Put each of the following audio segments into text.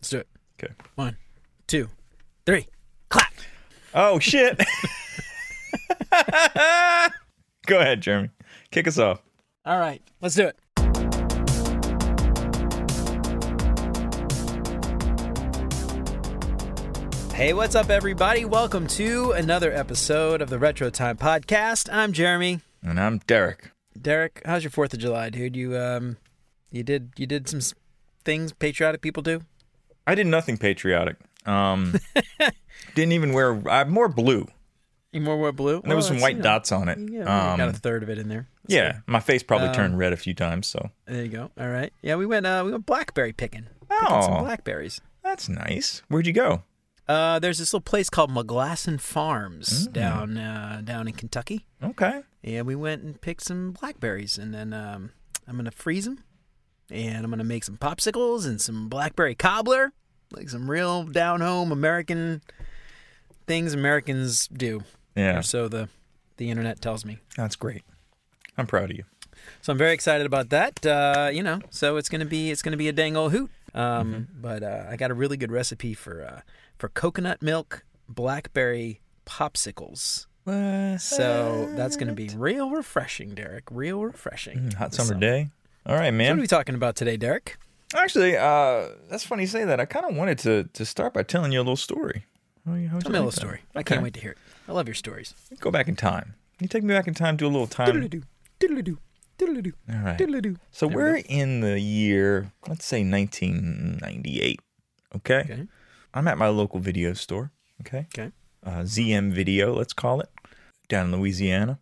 Let's do it. Okay. One, two, three. Clap. Oh shit. Go ahead, Jeremy. Kick us off. All right. Let's do it. Hey, what's up, everybody? Welcome to another episode of the Retro Time Podcast. I'm Jeremy. And I'm Derek. Derek, how's your Fourth of July, dude? You um, you did you did some things patriotic people do. I did nothing patriotic. Um didn't even wear I more blue. You more wore blue. And there was some white dots on it. Yeah, um, got a third of it in there. That's yeah, good. my face probably Um, turned red a few times, so There you go. All right. Yeah, we went uh we went blackberry picking. Picking some Oh. blackberries. that's nice. Where'd you go? Uh, there's this little place called McGlasson Farms Mm. down uh, down in Kentucky. Okay. Yeah, we went and picked some blackberries, and then um, I'm gonna freeze them, and I'm gonna make some popsicles and some blackberry cobbler, like some real down home American things Americans do. Yeah. Or so the the internet tells me. That's great. I'm proud of you. So I'm very excited about that. Uh, you know, so it's gonna be it's gonna be a dang old hoot. Um, But uh, I got a really good recipe for uh, for coconut milk blackberry popsicles. So that's gonna be real refreshing, Derek. Real refreshing. Mm, hot this summer day. All right, So what are we talking about today, Derek? Actually, uh that's funny you say that. I kind of wanted to to start by telling you a little story. How Tell me a little story. I can't wait to hear it. I love your stories. Go back in time. Can you take me back in time, do a little time? Diddle-doo, diddle-doo, All right. diddle-doo. So There we we're in the year, let's say 1998. Okay? Okay. I'm at my local video store. Okay. Okay. Uh, ZM Video, let's call it, down in Louisiana.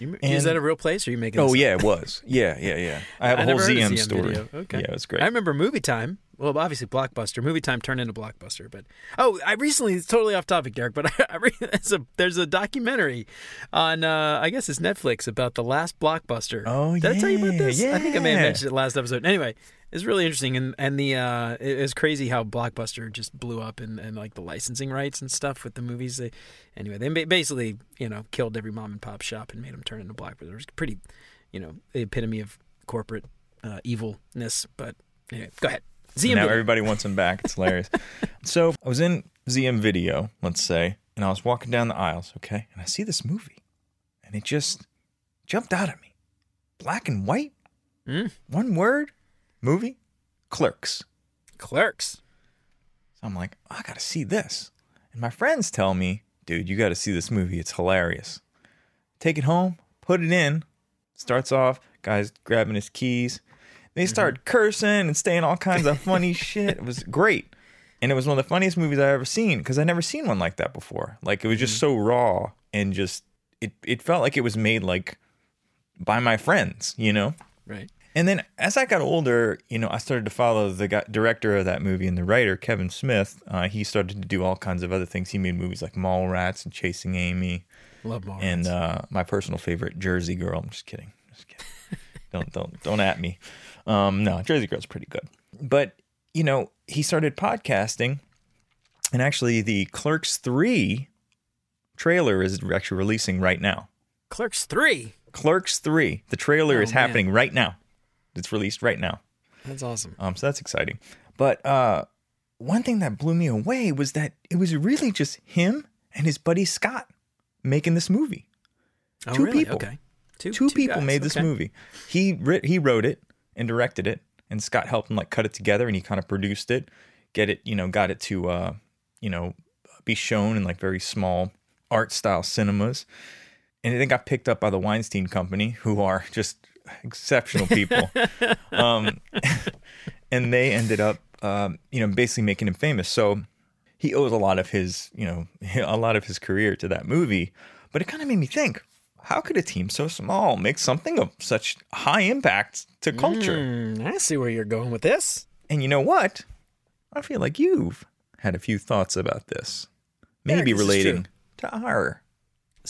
You, And- is that a real place? Or are you making? Oh yeah, it was. Yeah, yeah, yeah. I have a I whole never heard ZM, ZM story. Video. Okay. Yeah, it was great. I remember Movie Time. Well, obviously Blockbuster. Movie Time turned into Blockbuster, but oh, I recently it's totally off topic, Derek. But I, I re, there's a there's a documentary on uh, I guess it's Netflix about the last Blockbuster. Oh, yeah. did I tell you about yeah, this? I think I may have mentioned it last episode. Anyway, it's really interesting, and and the uh, it was crazy how Blockbuster just blew up and, and like the licensing rights and stuff with the movies. They anyway they basically you know killed every mom and pop shop and made them turn into Blockbuster. It was pretty, you know, the epitome of corporate uh, evilness. But anyway, go ahead. ZM now Video. everybody wants them back. It's hilarious. so I was in ZM Video, let's say, and I was walking down the aisles, okay, and I see this movie, and it just jumped out at me. Black and white, Mm. one word, movie, Clerks. Clerks. So I'm like, oh, I gotta see this. And my friends tell me, dude, you gotta see this movie. It's hilarious. Take it home, put it in. Starts off, guys grabbing his keys. They mm-hmm. start cursing and saying all kinds of funny shit. It was great. And it was one of the funniest movies I ever seen because I never seen one like that before. Like it was just mm-hmm. so raw and just it it felt like it was made like by my friends, you know? Right. And then as I got older, you know, I started to follow the guy, director of that movie and the writer, Kevin Smith. Uh, he started to do all kinds of other things. He made movies like Mallrats and Chasing Amy, Love Mallrats. and uh, my personal favorite, Jersey Girl. I'm just kidding. Just kidding. don't don't don't at me. Um, no, Jersey Girl's pretty good. But you know, he started podcasting, and actually, the Clerks Three trailer is actually releasing right now. Clerks three. Clerks Three. The trailer Oh, is man. happening right now. It's released right now. That's awesome. Um, so that's exciting. But uh, one thing that blew me away was that it was really just him and his buddy Scott making this movie. Oh, two really? people. Okay. Two, Two, two people guys. made this Okay. movie. He writ- he wrote it and directed it, and Scott helped him like cut it together, and he kind of produced it, get it, you know, got it to uh, you know, be shown in like very small art style cinemas, and it then got picked up by the Weinstein Company, who are just exceptional people. um, and they ended up, um, you know, basically making him famous. So he owes a lot of his, you know, a lot of his career to that movie. But it kind of made me think: How could a team so small make something of such high impact to culture? Hmm, I see where you're going with this. And you know what? I feel like you've had a few thoughts about this, maybe this relating to our.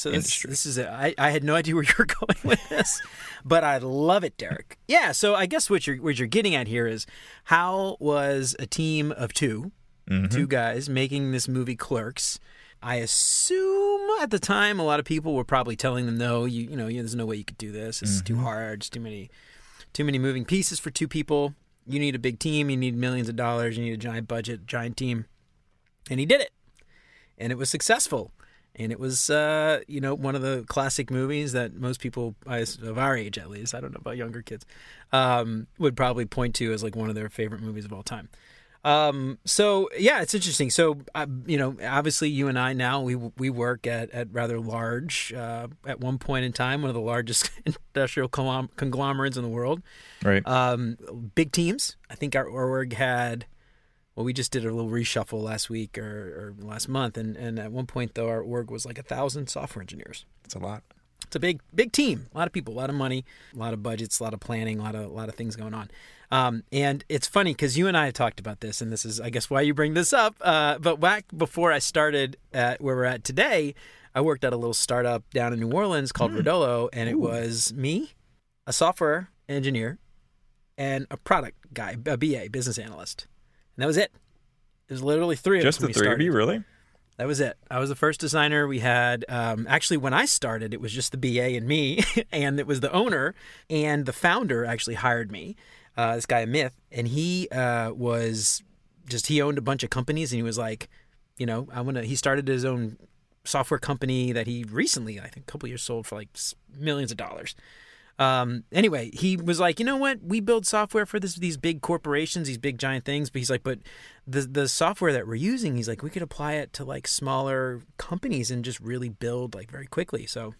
So this, this is it. I, I had no idea where you were going with this, but I love it, Derek. Yeah. So I guess what you're what you're getting at here is how was a team of 2 Mm-hmm. two guys making this movie Clerks. I assume at the time a lot of people were probably telling them, no, you you know, there's no way you could do this. It's too hard. It's too many too many moving pieces for two people. You need a big team. You need millions of dollars. You need a giant budget, giant team, and he did it, and it was successful. And it was, uh, you know, one of the classic movies that most people of our age, at least, I don't know about younger kids, um, would probably point to as like one of their favorite movies of all time. Um, so yeah, it's interesting. So uh, you know, obviously, you and I now we we work at at rather large. Uh, at one point in time, one of the largest industrial conglomerates in the world. Right. Um, big teams. I think our org had. Well, we just did a little reshuffle last week or, or last month, and, and at one point though, our org was like a thousand software engineers. It's a lot. It's a big big team. A lot of people, a lot of money, a lot of budgets, a lot of planning, a lot of a lot of things going on. Um, and it's funny because you and I have talked about this, and this is, I guess, why you bring this up. Uh, but back before I started at where we're at today, I worked at a little startup down in New Orleans called mm. Rodolo, and it was me, a software engineer, and a product guy, a BA, business analyst, that was it. It was literally three Just of us. Just the three of you, really? That was it. I was the first designer. We had um, actually when I started, it was just the BA and me, and it was the owner and the founder actually hired me uh, this guy Myth, and he uh, was just he owned a bunch of companies, and he was like, you know, I want to. He started his own software company that he recently, I think, a couple years sold for like millions of dollars. Um, anyway, he was like, you know what? We build software for this these big corporations, these big giant things. But he's like, but the the software that we're using, he's like, we could apply it to like smaller companies and just really build like very quickly. So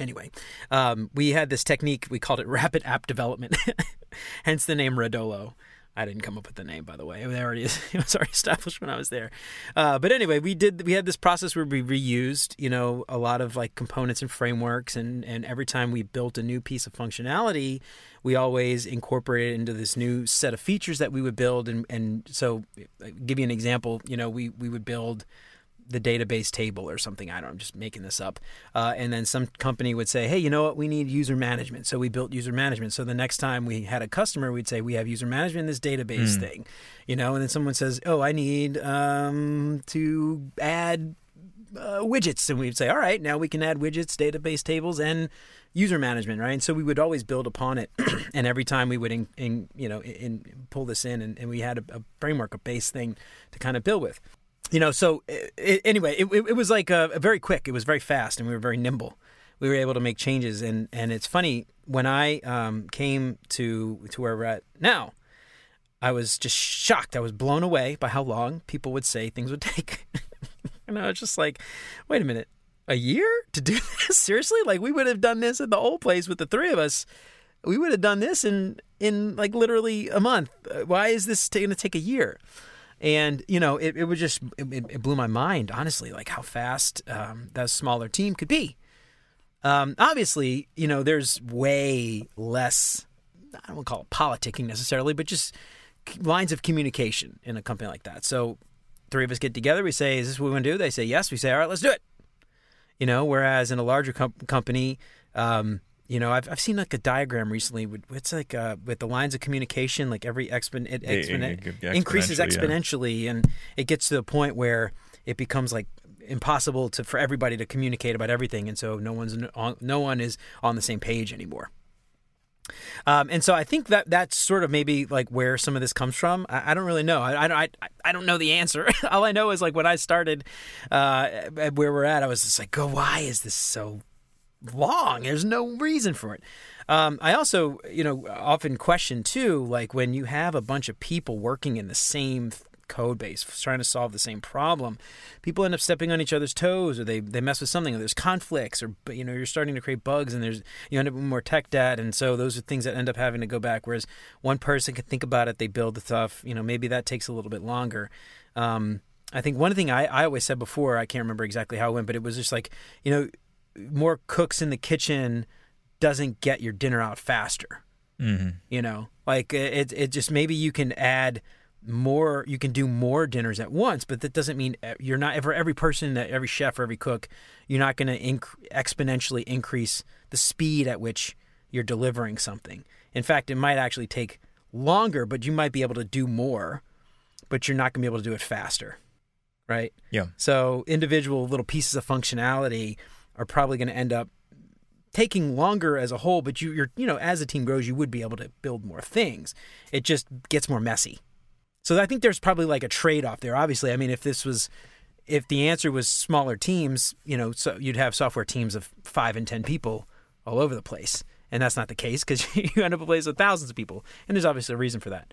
Anyway, um, we had this technique. We called it rapid app development, hence the name Rodolo. I didn't come up with the name, by the way. It was already, it was already established when I was there. Uh, but anyway, we did. We had this process where we reused, you know, a lot of like components and frameworks, and and every time we built a new piece of functionality, we always incorporated it into this new set of features that we would build. And and so, give you an example. You know, we we would build the database table or something. I don't. Know. I'm just making this up. Uh, and then some company would say, "Hey, you know what? We need user management." So we built user management. So the next time we had a customer, we'd say, "We have user management in this database mm. thing," you know. And then someone says, "Oh, I need um, to add uh, widgets," and we'd say, "All right, now we can add widgets, database tables, and." user management, right? And so we would always build upon it, and every time we would, in, in you know, in, pull this in, and, and we had a, a, framework, a base thing to kind of build with you know, so eh, eh, it, anyway, it, it, was like a, a very quick. It was very fast, and we were very nimble. We were able to make changes, and and it's funny when I um, came to to where we're at now. I was just shocked. I was blown away by how long people would say things would take. and I was just like, wait a minute, a year to do this? Seriously? Like we would have done this at the old place with the three of us. We would have done this in in like literally a month. Uh, why is this going to take a year? And you know it, it was just it, it, blew my mind honestly like how fast um, that smaller team could be. Um, obviously you know there's way less i don't want to call it politicking necessarily but just lines of communication in a company like that. So three of us get together we say is this what we want to do? They say yes. We say all right let's do it. You know whereas in a larger com- company um, you know, I've I've seen like a diagram recently. With, it's like uh, with the lines of communication, like every expon it, expon- yeah, increases exponentially, yeah. and it gets to the point where it becomes like impossible to for everybody to communicate about everything, and so no one's on, no one is on the same page anymore. Um, and so I think that that's sort of maybe like where some of this comes from. I, I don't really know. I, I, I, I don't know the answer. All I know is like when I started uh, where we're at, I was just like, "Go, why is this so long. There's no reason for it. Um, I also, you know, often question too, like when you have a bunch of people working in the same code base trying to solve the same problem people end up stepping on each other's toes or they, they mess with something or there's conflicts or you know you're starting to create bugs and there's you end up with more tech debt and so those are things that end up having to go back whereas one person can think about it they build the stuff you know maybe that takes a little bit longer um, I think one thing I, I always said before, I can't remember exactly how it went, but it was just like, you know, more cooks in the kitchen doesn't get your dinner out faster. Mm-hmm. You know, like it, it just maybe you can add more, you can do more dinners at once, but that doesn't mean you're not for every person, every chef, or every cook, you're not going to inc- exponentially increase the speed at which you're delivering something. In fact, it might actually take longer, but you might be able to do more, but you're not going to be able to do it faster. Right? Yeah. So individual little pieces of functionality are probably going to end up taking longer as a whole, but you, you're you know as the team grows, you would be able to build more things. It just gets more messy. So I think there's probably like a trade off there. Obviously, I mean, if this was if the answer was smaller teams, you know, so you'd have software teams of five and ten people all over the place, and that's not the case because you end up a place with thousands of people, and there's obviously a reason for that.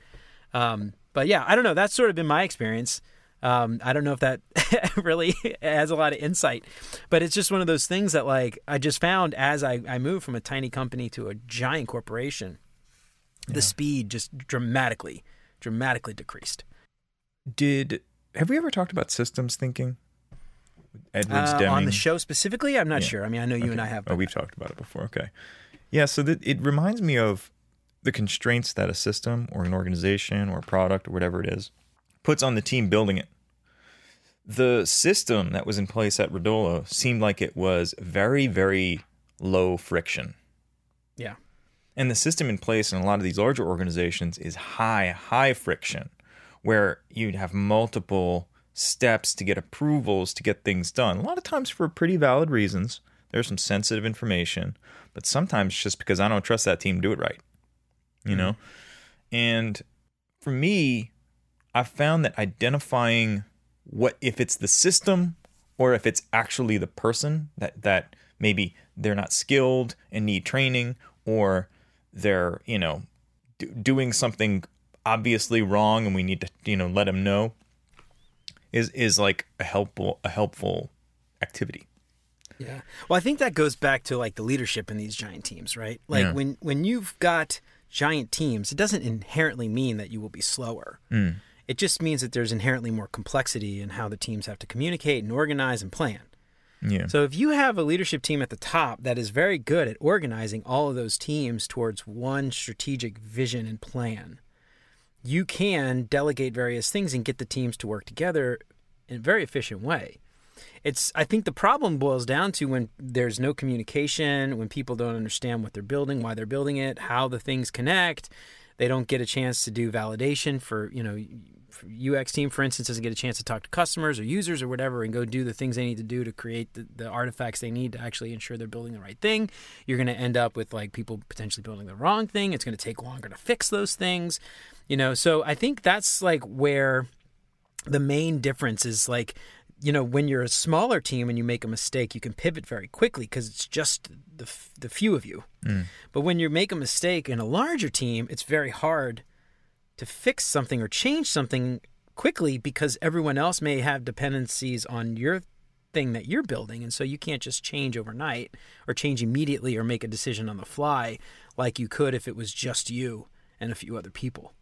Um, but yeah, I don't know. That's sort of been my experience. Um, I don't know if that really has a lot of insight, but it's just one of those things that like I just found as I, I moved from a tiny company to a giant corporation, yeah. the speed just dramatically, dramatically decreased. Did have we ever talked about systems thinking? Edwards uh, Deming on the show specifically. I'm not yeah. sure. I mean, I know you okay. and I have. Oh, we've talked about it before. Okay, yeah. So that it reminds me of the constraints that a system or an organization or a product or whatever it is puts on the team building it. The system that was in place at Redolo seemed like it was very, very low friction. Yeah. And the system in place in a lot of these larger organizations is high, high friction, where you'd have multiple steps to get approvals to get things done. A lot of times for pretty valid reasons. There's some sensitive information, but sometimes just because I don't trust that team do it right. You mm-hmm. know? And for me, I've found that identifying what if it's the system or if it's actually the person that that maybe they're not skilled and need training or they're you know do, doing something obviously wrong and we need to you know let them know is is like a helpful a helpful activity yeah well i think that goes back to like the leadership in these giant teams right like yeah. when when you've got giant teams it doesn't inherently mean that you will be slower mm. It just means that there's inherently more complexity in how the teams have to communicate and organize and plan. Yeah. So if you have a leadership team at the top that is very good at organizing all of those teams towards one strategic vision and plan, you can delegate various things and get the teams to work together in a very efficient way. It's I think the problem boils down to when there's no communication, when people don't understand what they're building, why they're building it, how the things connect. They don't get a chance to do validation for, you know, UX team, for instance, doesn't get a chance to talk to customers or users or whatever and go do the things they need to do to create the, the artifacts they need to actually ensure they're building the right thing, you're going to end up with like people potentially building the wrong thing. It's going to take longer to fix those things, you know. So I think that's like where the main difference is like you know when you're a smaller team and you make a mistake you can pivot very quickly because it's just the, the few of you mm. but when you make a mistake in a larger team it's very hard to fix something or change something quickly because everyone else may have dependencies on your thing that you're building. And so you can't just change overnight or change immediately or make a decision on the fly like you could if it was just you and a few other people.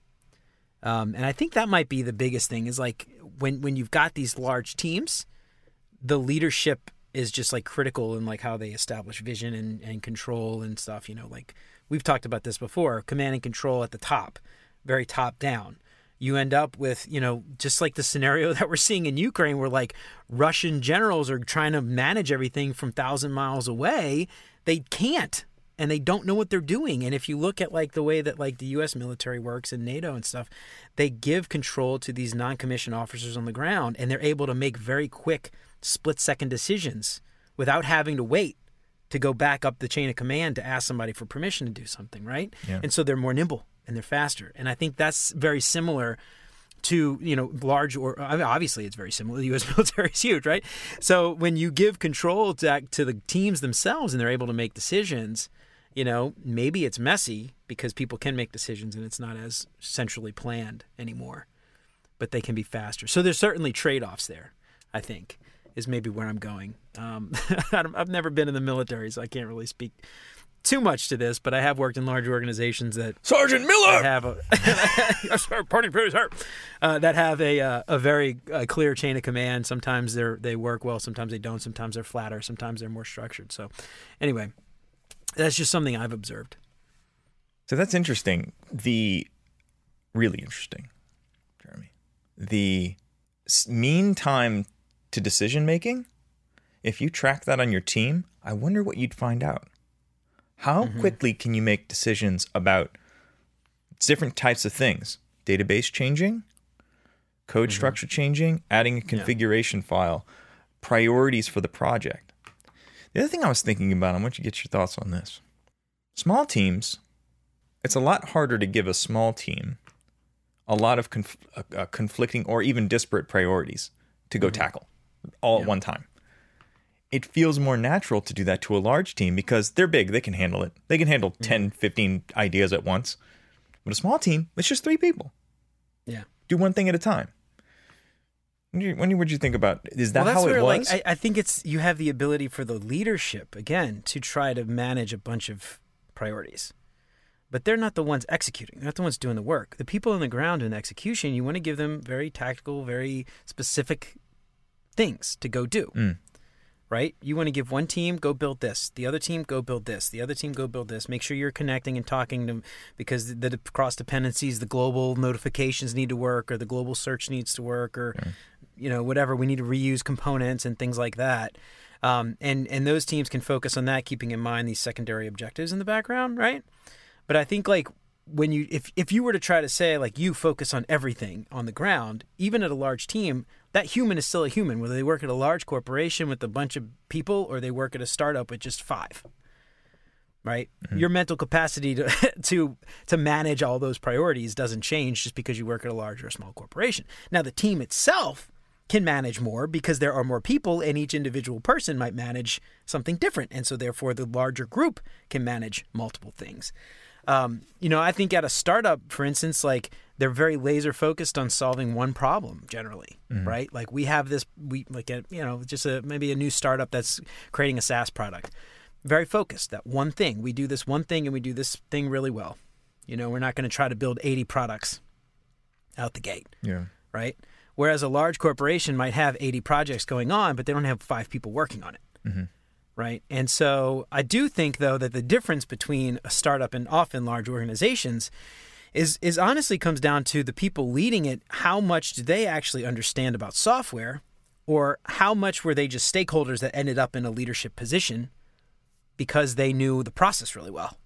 Um, and i think that might be the biggest thing is like when when you've got these large teams the leadership is just like critical in like how they establish vision and, and control and stuff you know like we've talked about this before command and control at the top very top down. You end up with, you know, just like the scenario that we're seeing in Ukraine, where like Russian generals are trying to manage everything from thousand miles away. They can't and they don't know what they're doing. And if you look at like the way that like the US military works and NATO and stuff, they give control to these non-commissioned officers on the ground and they're able to make very quick split second decisions without having to wait to go back up the chain of command to ask somebody for permission to do something, right? Yeah. And so they're more nimble and they're faster. And I think that's very similar to you know large or I mean, obviously it's very similar. The U.S. military is huge, right? So when you give control to to the teams themselves and they're able to make decisions, you know maybe it's messy because people can make decisions and it's not as centrally planned anymore, but they can be faster. So there's certainly trade offs there. I think is maybe where I'm going. Um, I've never been in the military, so I can't really speak too much to this, but I have worked in large organizations that Sergeant Miller have a sorry, party sorry, uh, that have a uh, a very uh, clear chain of command. Sometimes they they work well, sometimes they don't. Sometimes they're flatter, sometimes they're more structured. So, anyway, that's just something I've observed. So that's interesting. The really interesting, Jeremy. The mean time to decision making. If you track that on your team, I wonder what you'd find out. How mm-hmm. quickly can you make decisions about different types of things? Database changing, code mm-hmm. structure changing, adding a configuration yeah. file, priorities for the project. The other thing I was thinking about, I want you to get your thoughts on this. Small teams, it's a lot harder to give a small team a lot of conf- uh, uh, conflicting or even disparate priorities to go tackle all at one time. It feels more natural to do that to a large team because they're big, they can handle it. They can handle 10, 15 ideas at once. But a small team, it's just three people. Yeah. Do one thing at a time. When, you, when would you think about is that well, how it where, was? like, I, I think it's you have the ability for the leadership again to try to manage a bunch of priorities, but they're not the ones executing. They're not the ones doing the work. The people on the ground the execution, you want to give them very tactical, very specific things to go do. Mm. Right? You want to give one team go build this, the other team go build this, the other team go build this. Make sure you're connecting and talking to because the, the cross dependencies, the global notifications need to work, or the global search needs to work, or you know whatever. We need to reuse components and things like that. Um, and and those teams can focus on that, keeping in mind these secondary objectives in the background, right? But I think like when you if if you were to try to say like you focus on everything on the ground, even at a large team, that human is still a human, whether they work at a large corporation with a bunch of people or they work at a startup with just five. Right? Mm-hmm. Your mental capacity to to to manage all those priorities doesn't change just because you work at a large or a small corporation. Now the team itself can manage more because there are more people and each individual person might manage something different and so therefore the larger group can manage multiple things um, you know i think at a startup for instance like they're very laser focused on solving one problem generally right? Like we have this we like a, you know just a maybe a new startup that's creating a saas product. Very focused that one thing. We do this one thing and we do this thing really well. You know we're not going to try to build 80 products out the gate yeah. right? Whereas a large corporation might have 80 projects going on, but they don't have five people working on it, right? And so I do think, though, that the difference between a startup and often large organizations is is honestly comes down to the people leading it. How much do they actually understand about software, or how much were they just stakeholders that ended up in a leadership position because they knew the process really well?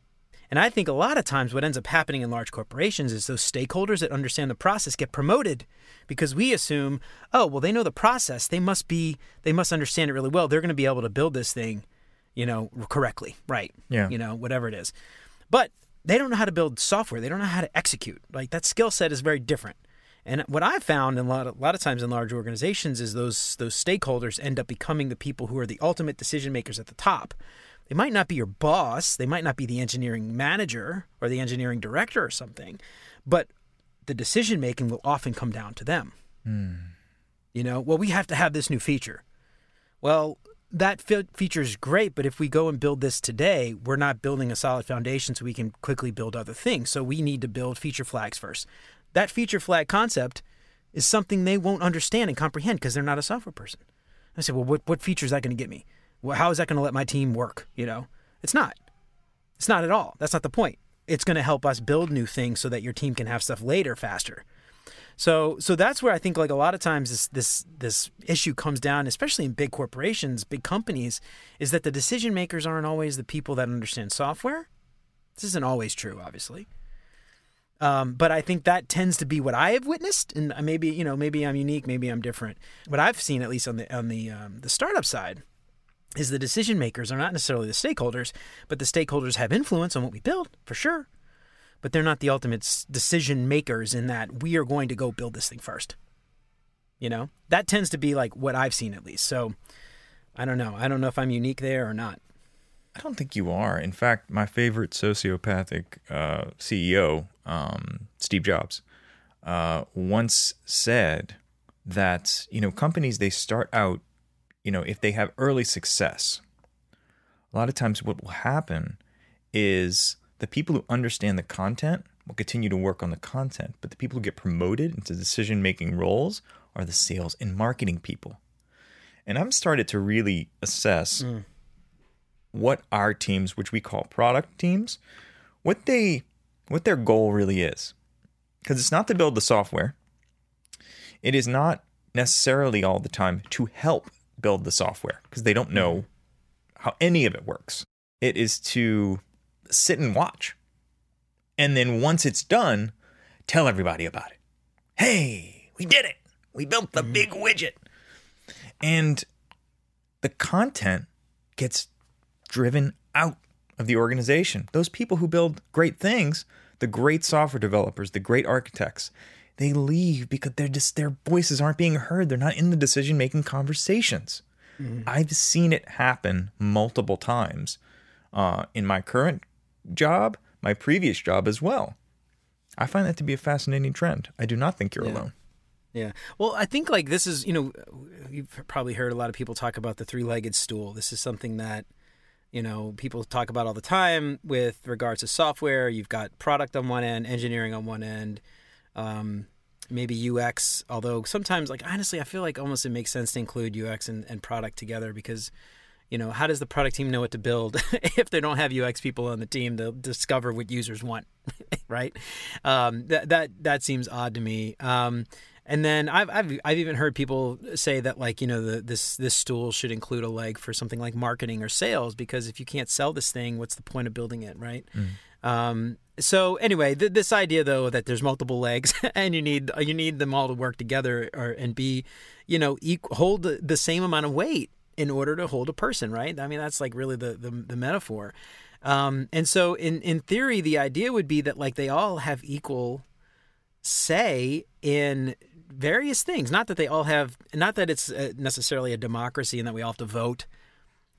And I think a lot of times what ends up happening in large corporations is those stakeholders that understand the process get promoted because we assume, oh, well, they know the process. They must be, they must understand it really well. They're going to be able to build this thing, you know, correctly, right? Yeah. You know, whatever it is. But they don't know how to build software. They don't know how to execute. Like that skill set is very different. And what I've found in a lot of, a lot of times in large organizations is those those stakeholders end up becoming the people who are the ultimate decision makers at the top. They might not be your boss, they might not be the engineering manager or the engineering director or something, but the decision making will often come down to them. Hmm. You know, well, we have to have this new feature. Well, that fe- feature is great, but if we go and build this today, we're not building a solid foundation so we can quickly build other things. So we need to build feature flags first. That feature flag concept is something they won't understand and comprehend because they're not a software person. I say, well, what, what feature is that going to get me? Well, how is that going to let my team work? You know, it's not. It's not at all. That's not the point. It's going to help us build new things so that your team can have stuff later faster. So, so that's where I think like a lot of times this this this issue comes down, especially in big corporations, big companies, is that the decision makers aren't always the people that understand software. This isn't always true, obviously. Um, but I think that tends to be what I have witnessed, and maybe you know, maybe I'm unique, maybe I'm different. What I've seen, at least on the on the um, the startup side, is the decision makers are not necessarily the stakeholders, but the stakeholders have influence on what we build for sure. But they're not the ultimate decision makers in that we are going to go build this thing first. You know, that tends to be like what I've seen at least. So I don't know. I don't know if I'm unique there or not. I don't think you are. In fact, my favorite sociopathic uh, CEO, um, Steve Jobs, uh, once said that you know companies they start out, you know, if they have early success, a lot of times what will happen is the people who understand the content will continue to work on the content, but the people who get promoted into decision making roles are the sales and marketing people. And I'm started to really assess mm. what our teams, which we call product teams, what they what their goal really is. Because it's not to build the software. It is not necessarily all the time to help build the software because they don't know mm-hmm. how any of it works. It is to sit and watch. And then once it's done, tell everybody about it. Hey, we did it. We built the mm-hmm. big widget. And the content gets driven out of the organization. Those people who build great things, the great software developers, the great architects, they leave because they're just their voices aren't being heard. They're not in the decision making conversations. Mm-hmm. I've seen it happen multiple times uh, in my current job, my previous job as well. I find that to be a fascinating trend. I do not think you're yeah. alone. Yeah. Well, I think like this is, you know, you've probably heard a lot of people talk about the three legged stool. This is something that, you know, people talk about all the time with regards to software. You've got product on one end, engineering on one end, um, maybe UX. Although sometimes, like, honestly, I feel like almost it makes sense to include UX and, and product together because, you know, how does the product team know what to build if they don't have UX people on the team to discover what users want, right? Um, that that that seems odd to me. Um, and then I've, I've I've even heard people say that like you know the, this this stool should include a leg for something like marketing or sales because if you can't sell this thing, what's the point of building it, right? Mm. Um, so anyway, th- this idea though that there's multiple legs and you need you need them all to work together or and be, you know, equal, hold the, the same amount of weight in order to hold a person, right? I mean that's like really the the, the metaphor. Um, and so in in theory, the idea would be that like they all have equal say in various things. Not that they all have, not that it's uh, necessarily a democracy and that we all have to vote.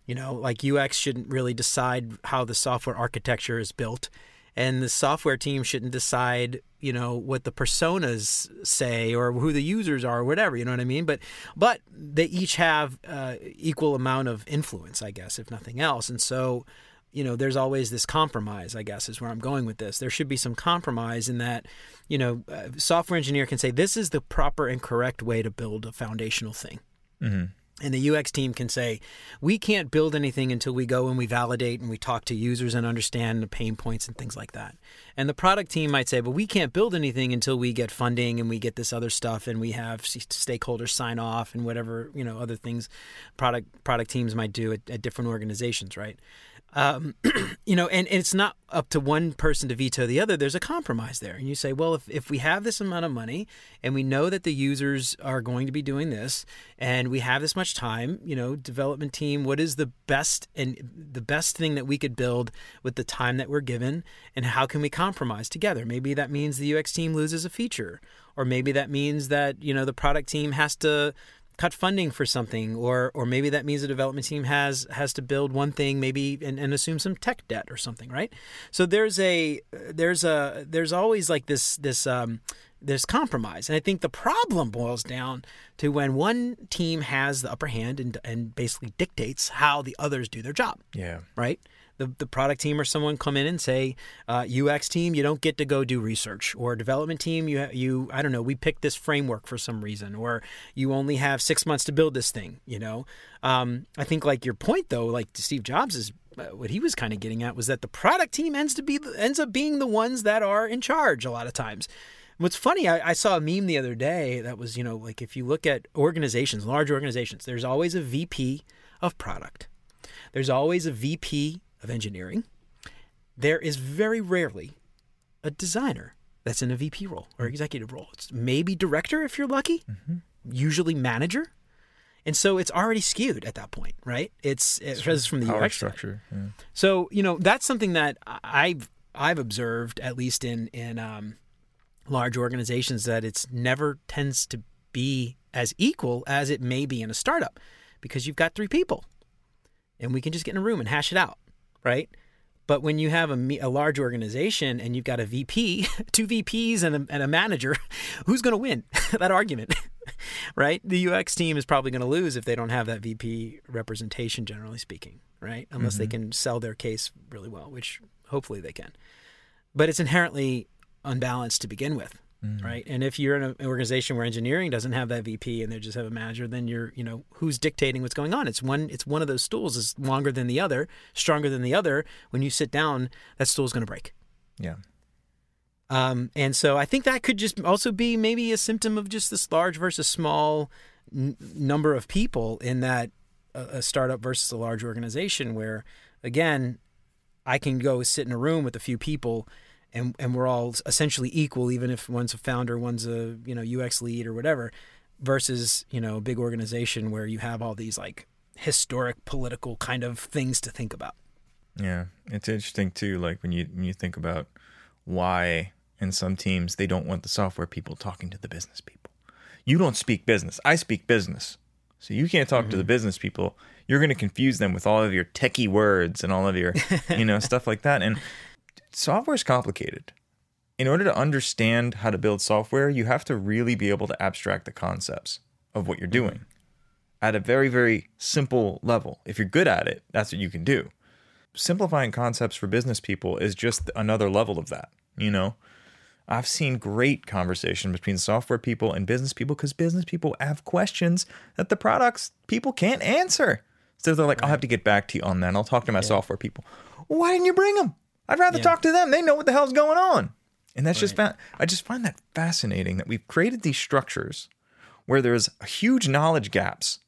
You know, like UX shouldn't really decide how the software architecture is built, and the software team shouldn't decide, you know, what the personas say or who the users are or whatever. You know what I mean? But but they each have uh, equal amount of influence, I guess, if nothing else. And so you know, there's always this compromise, I guess, is where I'm going with this. There should be some compromise in that, you know, a software engineer can say, this is the proper and correct way to build a foundational thing. Mm-hmm. And the UX team can say, we can't build anything until we go and we validate and we talk to users and understand the pain points and things like that. And the product team might say, but we can't build anything until we get funding and we get this other stuff and we have stakeholders sign off and whatever, you know, other things product product teams might do at, at different organizations, right? Um, you know, and, and, it's not up to one person to veto the other. There's a compromise there. And you say, well, if, if we have this amount of money and we know that the users are going to be doing this and we have this much time, you know, development team, what is the best and the best thing that we could build with the time that we're given and how can we compromise together? Maybe that means the UX team loses a feature or maybe that means that, you know, the product team has to cut funding for something or or maybe that means the development team has has to build one thing maybe and, and assume some tech debt or something right? So there's a there's a there's always like this this um this compromise. And i think the problem boils down to when one team has the upper hand and and basically dictates how the others do their job. Yeah. Right the, the product team or someone come in and say, uh, UX team, you don't get to go do research, or development team, you you I don't know, we picked this framework for some reason, or you only have six months to build this thing. You know, um, I think like your point though, like Steve Jobs is uh, what he was kind of getting at was that the product team ends to be ends up being the ones that are in charge a lot of times. What's funny, I, I, saw a meme the other day that was, you know, like if you look at organizations, large organizations, there's always a VP of product. There's always a VP of engineering, there is very rarely a designer that's in a VP role or executive role. It's maybe director if you're lucky, mm-hmm. usually manager. And so it's already skewed at that point, right? It's it's from the Power UX structure. Yeah. So you know that's something that I've I've observed at least in in um, large organizations that it's never tends to be as equal as it may be in a startup because you've got three people and we can just get in a room and hash it out right? But when you have a, a large organization and you've got a VP, two VPs, and a, and a manager, who's going to win that argument? right? The UX team is probably going to lose if they don't have that VP representation, generally speaking, right? Unless mm-hmm. they can sell their case really well, which hopefully they can. But it's inherently unbalanced to begin with mm. right? And if you're in an organization where engineering doesn't have that VP and they just have a manager, then you're, you know, who's dictating what's going on? It's one, it's one of those stools is longer than the other, stronger than the other. When you sit down, that stool is going to break. Yeah. Um, and so I think that could just also be maybe a symptom of just this large versus small n- number of people in that uh, a startup versus a large organization where, again, I can go sit in a room with a few people and and we're all essentially equal, even if one's a founder, one's a you know UX lead or whatever, versus you know a big organization where you have all these like historic political kind of things to think about. Yeah, it's interesting too. Like when you when you think about why in some teams they don't want the software people talking to the business people. You don't speak business. I speak business, so you can't talk to the mm-hmm. business people. You're going to confuse them with all of your techie words and all of your, you know, stuff like that. And software is complicated. In order to understand how to build software, you have to really be able to abstract the concepts of what you're doing at a very, very simple level. If you're good at it, that's what you can do. Simplifying concepts for business people is just another level of that, you know? I've seen great conversation between software people and business people because business people have questions that the products people can't answer. So they're like, I'll have to get back to you on that. I'll talk to my software people. Why didn't you bring them? I'd rather Yeah. talk to them. They know what the hell's going on. And that's just fa- I just find that fascinating that we've created these structures where there's huge knowledge gaps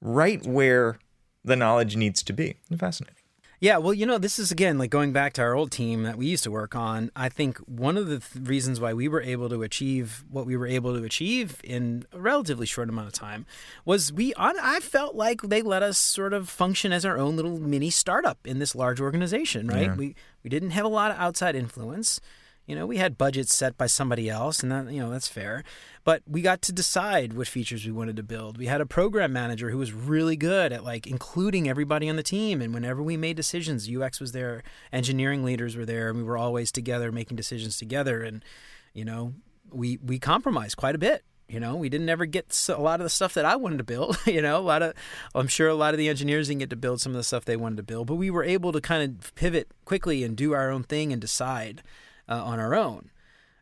right where the knowledge needs to be. Fascinating. Yeah, well, you know, this is again like going back to our old team that we used to work on. I think one of the th- reasons why we were able to achieve what we were able to achieve in a relatively short amount of time was we. On, I felt like they let us sort of function as our own little mini startup in this large organization. Right? Yeah. We we didn't have a lot of outside influence. You know, we had budgets set by somebody else, and that you know that's fair. But we got to decide what features we wanted to build. We had a program manager who was really good at like including everybody on the team, and whenever we made decisions, UX was there, engineering leaders were there, and we were always together making decisions together. And you know, we we compromised quite a bit. You know, we didn't ever get a lot of the stuff that I wanted to build. You know, a lot of, I'm sure a lot of the engineers didn't get to build some of the stuff they wanted to build, but we were able to kind of pivot quickly and do our own thing and decide uh, on our own.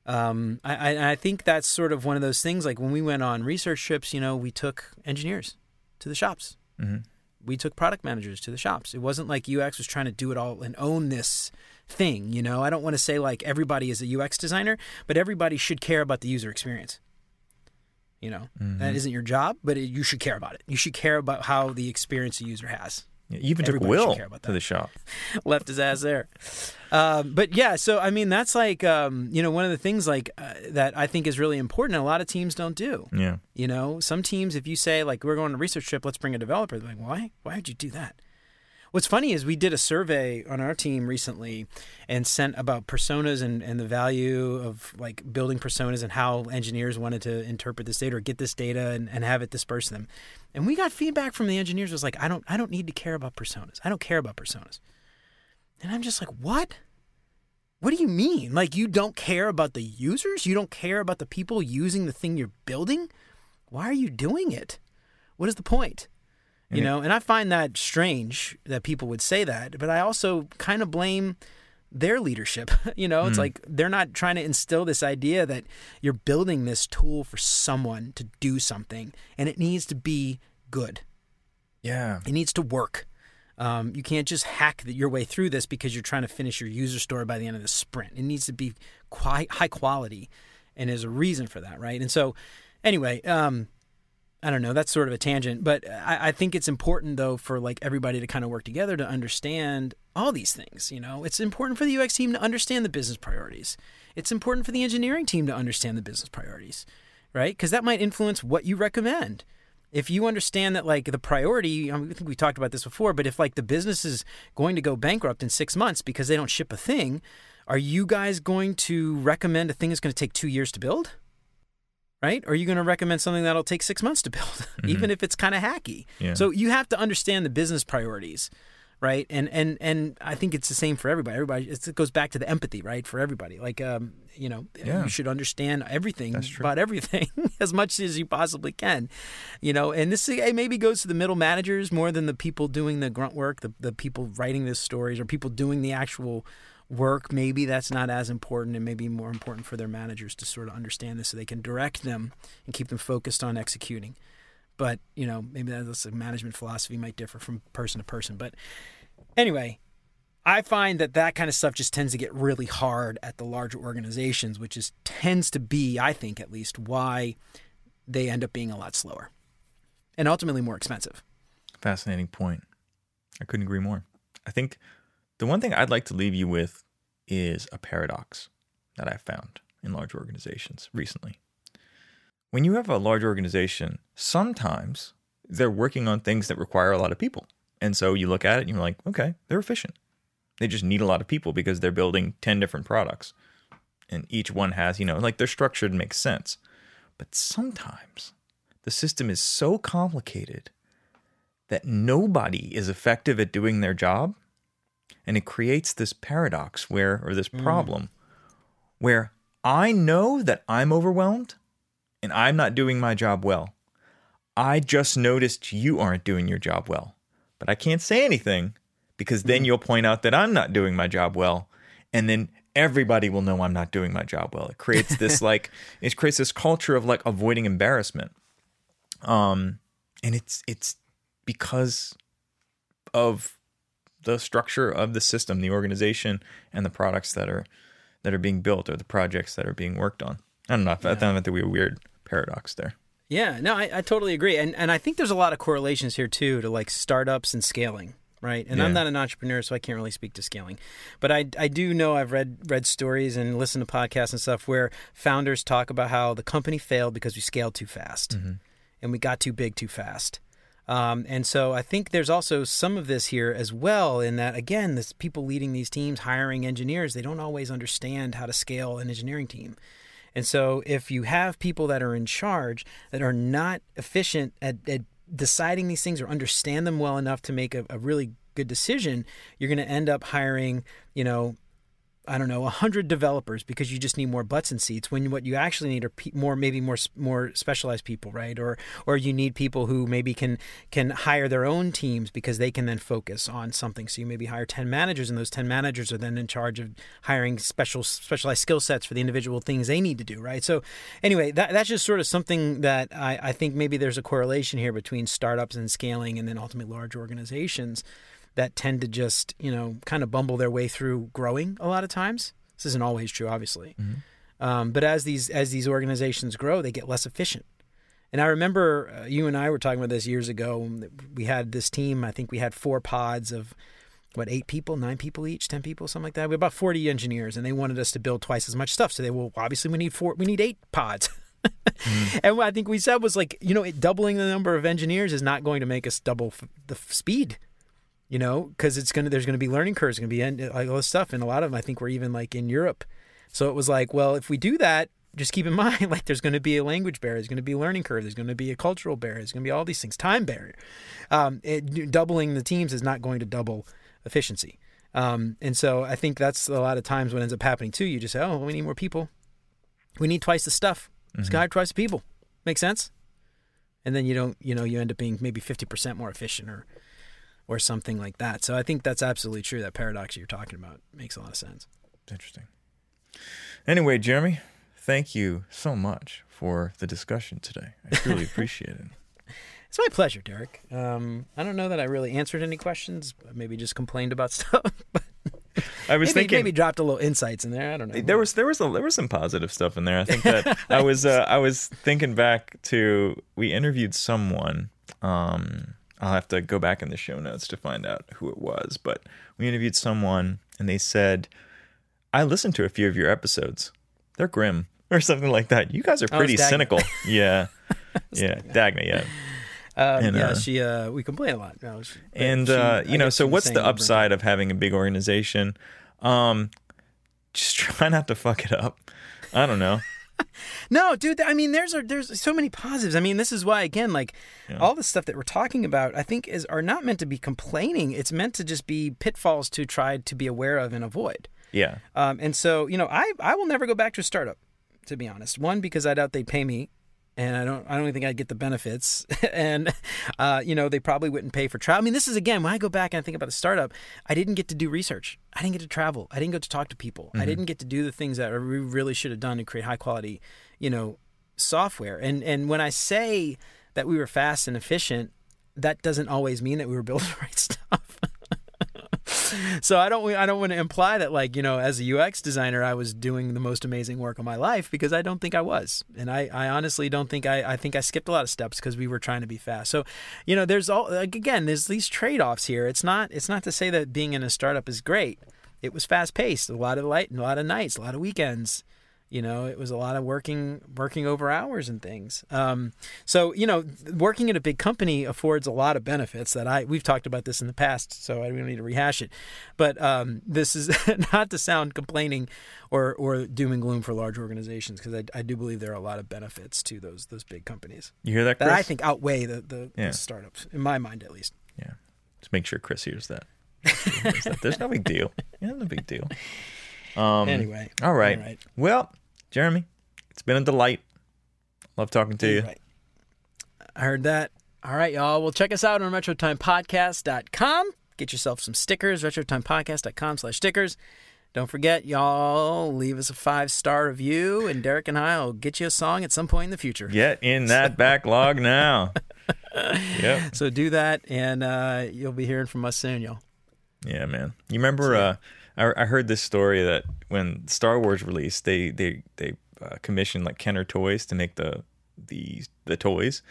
Um, I, I, I think that's sort of one of those things. Like when we went on research trips, you know, we took engineers to the shops. Mhm. We took product managers to the shops. It wasn't like UX was trying to do it all and own this thing. You know, I don't want to say like everybody is a UX designer, but everybody should care about the user experience. You know, that isn't your job, but it, you should care about it. You should care about how the experience the user has. Yeah, you even took Will care about to the shop. left his ass there. Um, but yeah, so I mean, that's like um, you know one of the things like uh, that I think is really important. A lot of teams don't do. Yeah. You know, some teams, if you say like we're going on a research trip, let's bring a developer. They're like, why? Why would you do that? What's funny is we did a survey on our team recently and sent about personas and, and the value of like building personas and how engineers wanted to interpret this data or get this data and, and have it disperse them. And we got feedback from the engineers was like, I don't I don't need to care about personas. I don't care about personas. And I'm just like, what? What do you mean? Like you don't care about the users? You don't care about the people using the thing you're building? Why are you doing it? What is the point? You know, and I find that strange that people would say that, but I also kind of blame their leadership. you know, it's like they're not trying to instill this idea that you're building this tool for someone to do something and it needs to be good. Yeah. It needs to work. Um, you can't just hack the, your way through this because you're trying to finish your user story by the end of the sprint. It needs to be quite high quality, and there's a reason for that, right? And so, anyway, um, I don't know. That's sort of a tangent, but I, I think it's important though for like everybody to kind of work together to understand all these things. You know, it's important for the UX team to understand the business priorities. It's important for the engineering team to understand the business priorities, right? Because that might influence what you recommend if you understand that like the priority I, think we talked about this before but if like the business is going to go bankrupt in six months because they don't ship a thing are you guys going to recommend a thing that's going to take two years to build right? Or are you going to recommend something that'll take six months to build even if it's kind of hacky? Yeah. so you have to understand the business priorities right? And and and i think it's the same for everybody. Everybody it goes back to the empathy right for everybody. Like um you know Yeah. you should understand everything about everything as much as you possibly can you know? And this eh, maybe goes to the middle managers more than the people doing the grunt work the, the people writing the stories or people doing the actual work maybe that's not as important and maybe more important for their managers to sort of understand this so they can direct them and keep them focused on executing but you know maybe that's a management philosophy might differ from person to person but anyway i find that that kind of stuff just tends to get really hard at the larger organizations which is tends to be i think at least why they end up being a lot slower and ultimately more expensive Fascinating point. I couldn't agree more. I think the one thing I'd like to leave you with is a paradox that I've found in large organizations recently. When you have a large organization, sometimes they're working on things that require a lot of people. And so you look at it and you're like, okay, they're efficient. They just need a lot of people because they're building 10 different products. And each one has, you know, like they're structured and makes sense. But sometimes the system is so complicated that nobody is effective at doing their job. And it creates this paradox where, or this problem where I know that I'm overwhelmed and I'm not doing my job well. I just noticed you aren't doing your job well, but I can't say anything because then you'll point out that I'm not doing my job well. And then everybody will know I'm not doing my job well. It creates this like, it creates this culture of like avoiding embarrassment. Um, and it's, it's because of the structure of the system, the organization, and the products that are that are being built or the projects that are being worked on. I don't know. I found that to be a weird paradox there. Yeah, no, I, I totally agree, and and I think there's a lot of correlations here too to like startups and scaling, right? And I'm not an entrepreneur, so I can't really speak to scaling, but I I do know I've read read stories and listened to podcasts and stuff where founders talk about how the company failed because we scaled too fast mm-hmm. and we got too big too fast. Um, and so I think there's also some of this here as well, in that again, this people leading these teams, hiring engineers, they don't always understand how to scale an engineering team. And so if you have people that are in charge that are not efficient at, at deciding these things or understand them well enough to make a, a really good decision, you're going to end up hiring, you know, I don't know, 100 developers because you just need more butts and seats when what you actually need are pe- more maybe more more specialized people, right? Or or you need people who maybe can can hire their own teams because they can then focus on something. So you maybe hire 10 managers and those 10 managers are then in charge of hiring special specialized skill sets for the individual things they need to do, right? So anyway, that that's just sort of something that I, I think maybe there's a correlation here between startups and scaling and then ultimately large organizations that tend to just you know kind of bumble their way through growing a lot of times. This isn't always true, obviously, um, but as these as these organizations grow, they get less efficient. And I remember uh, you and I were talking about this years ago. We had this team. I think we had four pods of what eight people, nine people each, ten people, something like that. We had about forty engineers, and they wanted us to build twice as much stuff. So they well, obviously we need four, we need eight pods. And what I think we said was like, you know, it, doubling the number of engineers is not going to make us double f- the f- speed you know, because it's gonna there's gonna be learning curves, gonna be like all this stuff, and a lot of them I think were even like in Europe. So it was like, well, if we do that, just keep in mind like there's gonna be a language barrier, there's gonna be a learning curve, there's gonna be a cultural barrier, there's gonna be all these things, time barrier. Um, it, doubling the teams is not going to double efficiency. Um, and so I think that's a lot of times what ends up happening too. You just say, oh, we need more people, we need twice the stuff, let's hire twice the people. Make sense? And then you don't, you know, you end up being maybe fifty percent more efficient or or something like that. So I think that's absolutely true. That paradox you're talking about makes a lot of sense. Interesting. Anyway, Jeremy, thank you so much for the discussion today. I truly appreciate it. It's my pleasure, Derek. Um, I don't know that I really answered any questions. Maybe just complained about stuff. I was maybe, thinking maybe dropped a little insights in there. I don't know. there was there was a, there was some positive stuff in there. I think that I was uh, I was thinking back to we interviewed someone. Um, I'll have to go back in the show notes to find out who it was, but we interviewed someone and they said, "I listened to a few of your episodes. They're grim." Or something like that. You guys are Oh, pretty Dagna. cynical. Yeah. yeah. Dagna, yeah. Um, and, yeah, uh, she. Uh, we complain a lot. No, she- And she- uh, you know, so what's the upside of having a big organization? Um, just try not to fuck it up. I don't know. No, dude. I mean, there's there's so many positives. I mean, this is why again, like Yeah. all the stuff that we're talking about, I think is are not meant to be complaining. It's meant to just be pitfalls to try to be aware of and avoid. Yeah. Um, and so, you know, I I will never go back to a startup, to be honest. One because I doubt they'd pay me, and I don't I don't think I'd get the benefits, and uh, you know, they probably wouldn't pay for travel. I mean, this is again when I go back and I think about the startup, I didn't get to do research. I didn't get to travel. I didn't get to talk to people. I didn't get to do the things that we really should have done to create high quality, you know, software. And and when I say that we were fast and efficient, that doesn't always mean that we were building the right stuff. So I don't I don't want to imply that like you know as a UX designer I was doing the most amazing work of my life because I don't think I was. And I, I honestly don't think I, I think I skipped a lot of steps because we were trying to be fast. So you know there's all like again there's these trade-offs here. It's not it's not to say that being in a startup is great. It was fast paced a lot of light and a lot of nights a lot of weekends You know, it was a lot of working working over hours and things. Um, so you know, working at a big company affords a lot of benefits that I we've talked about this in the past, so I don't need to rehash it. But um, this is not to sound complaining or or doom and gloom for large organizations because I, I do believe there are a lot of benefits to those those big companies You hear that, Chris? that I think outweigh the the, Yeah. the startups in my mind at least. Yeah. Just make sure Chris hears that. Hears that. There's no big deal. Yeah, no big deal. Um, Anyway, All right. all right. Well, Jeremy, it's been a delight. Love talking to you. Right. I heard that. All right, y'all. Well, check us out on RetroTimePodcast.com. Get yourself some stickers, RetroTimePodcast.com slash stickers. Don't forget, y'all, leave us a five-star review, and Derek and I will get you a song at some point in the future. Get in that backlog now. yep. So do that, and uh, you'll be hearing from us soon, y'all. Yeah, man. You remember? Uh, I, I heard this story that when Star Wars released, they they they uh, commissioned like Kenner Toys to make the the the toys,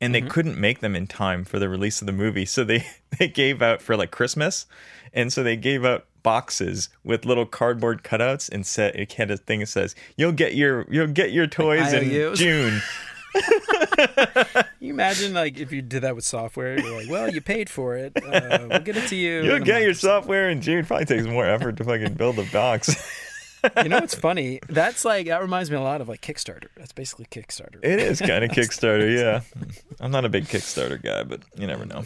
and they couldn't make them in time for the release of the movie, so they they gave out for like Christmas, and so they gave out boxes with little cardboard cutouts and said it had a thing that says you'll get your you'll get your toys in June. You imagine, like, if you did that with software? You're like, well, you paid for it. Uh, we'll get it to you. You'll get your software in June. Probably takes more effort to fucking build a box. You know what's funny? That's like that reminds me a lot of like Kickstarter. That's basically Kickstarter. It is kind of Kickstarter, yeah. I'm not a big Kickstarter guy, but you never know.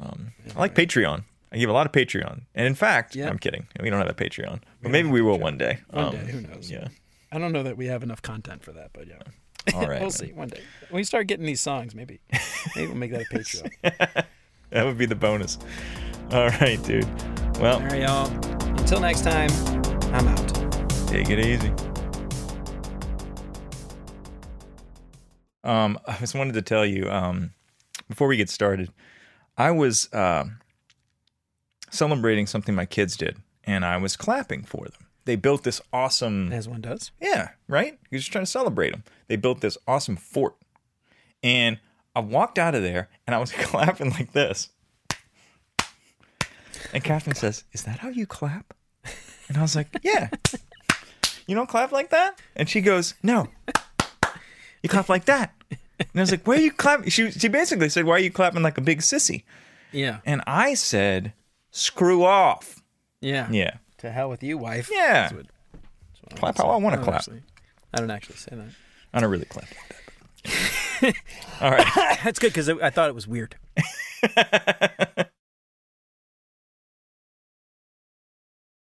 Um, I like Patreon. I give a lot of Patreon, and in fact, Yeah. I'm kidding. We don't have a Patreon, but maybe we will one day. One Um, day, who knows? Yeah. I don't know that we have enough content for that, but yeah. All right. we'll see one day. When we start getting these songs, maybe maybe we'll make that a Patreon. That would be the bonus. All right, dude. Well, All right, y'all. Until next time, I'm out. Take it easy. Um, I just wanted to tell you um, before we get started, I was uh, celebrating something my kids did, and I was clapping for them. They built this awesome, As one does. yeah, right. You're just trying to celebrate them. They built this awesome fort, and I walked out of there, and I was clapping like this. And Catherine says, "Is that how you clap?" And I was like, "Yeah." You don't clap like that? And she goes, No. You clap like that. And I was like, Why are you clapping? She she basically said, Why are you clapping like a big sissy? Yeah. And I said, Screw off. Yeah. Yeah. To hell with you, wife. Yeah. That's what- that's what Clap would how I wanna clap. actually- I don't actually say that. I don't really clap like that. but- All right. That's good because I thought it was weird.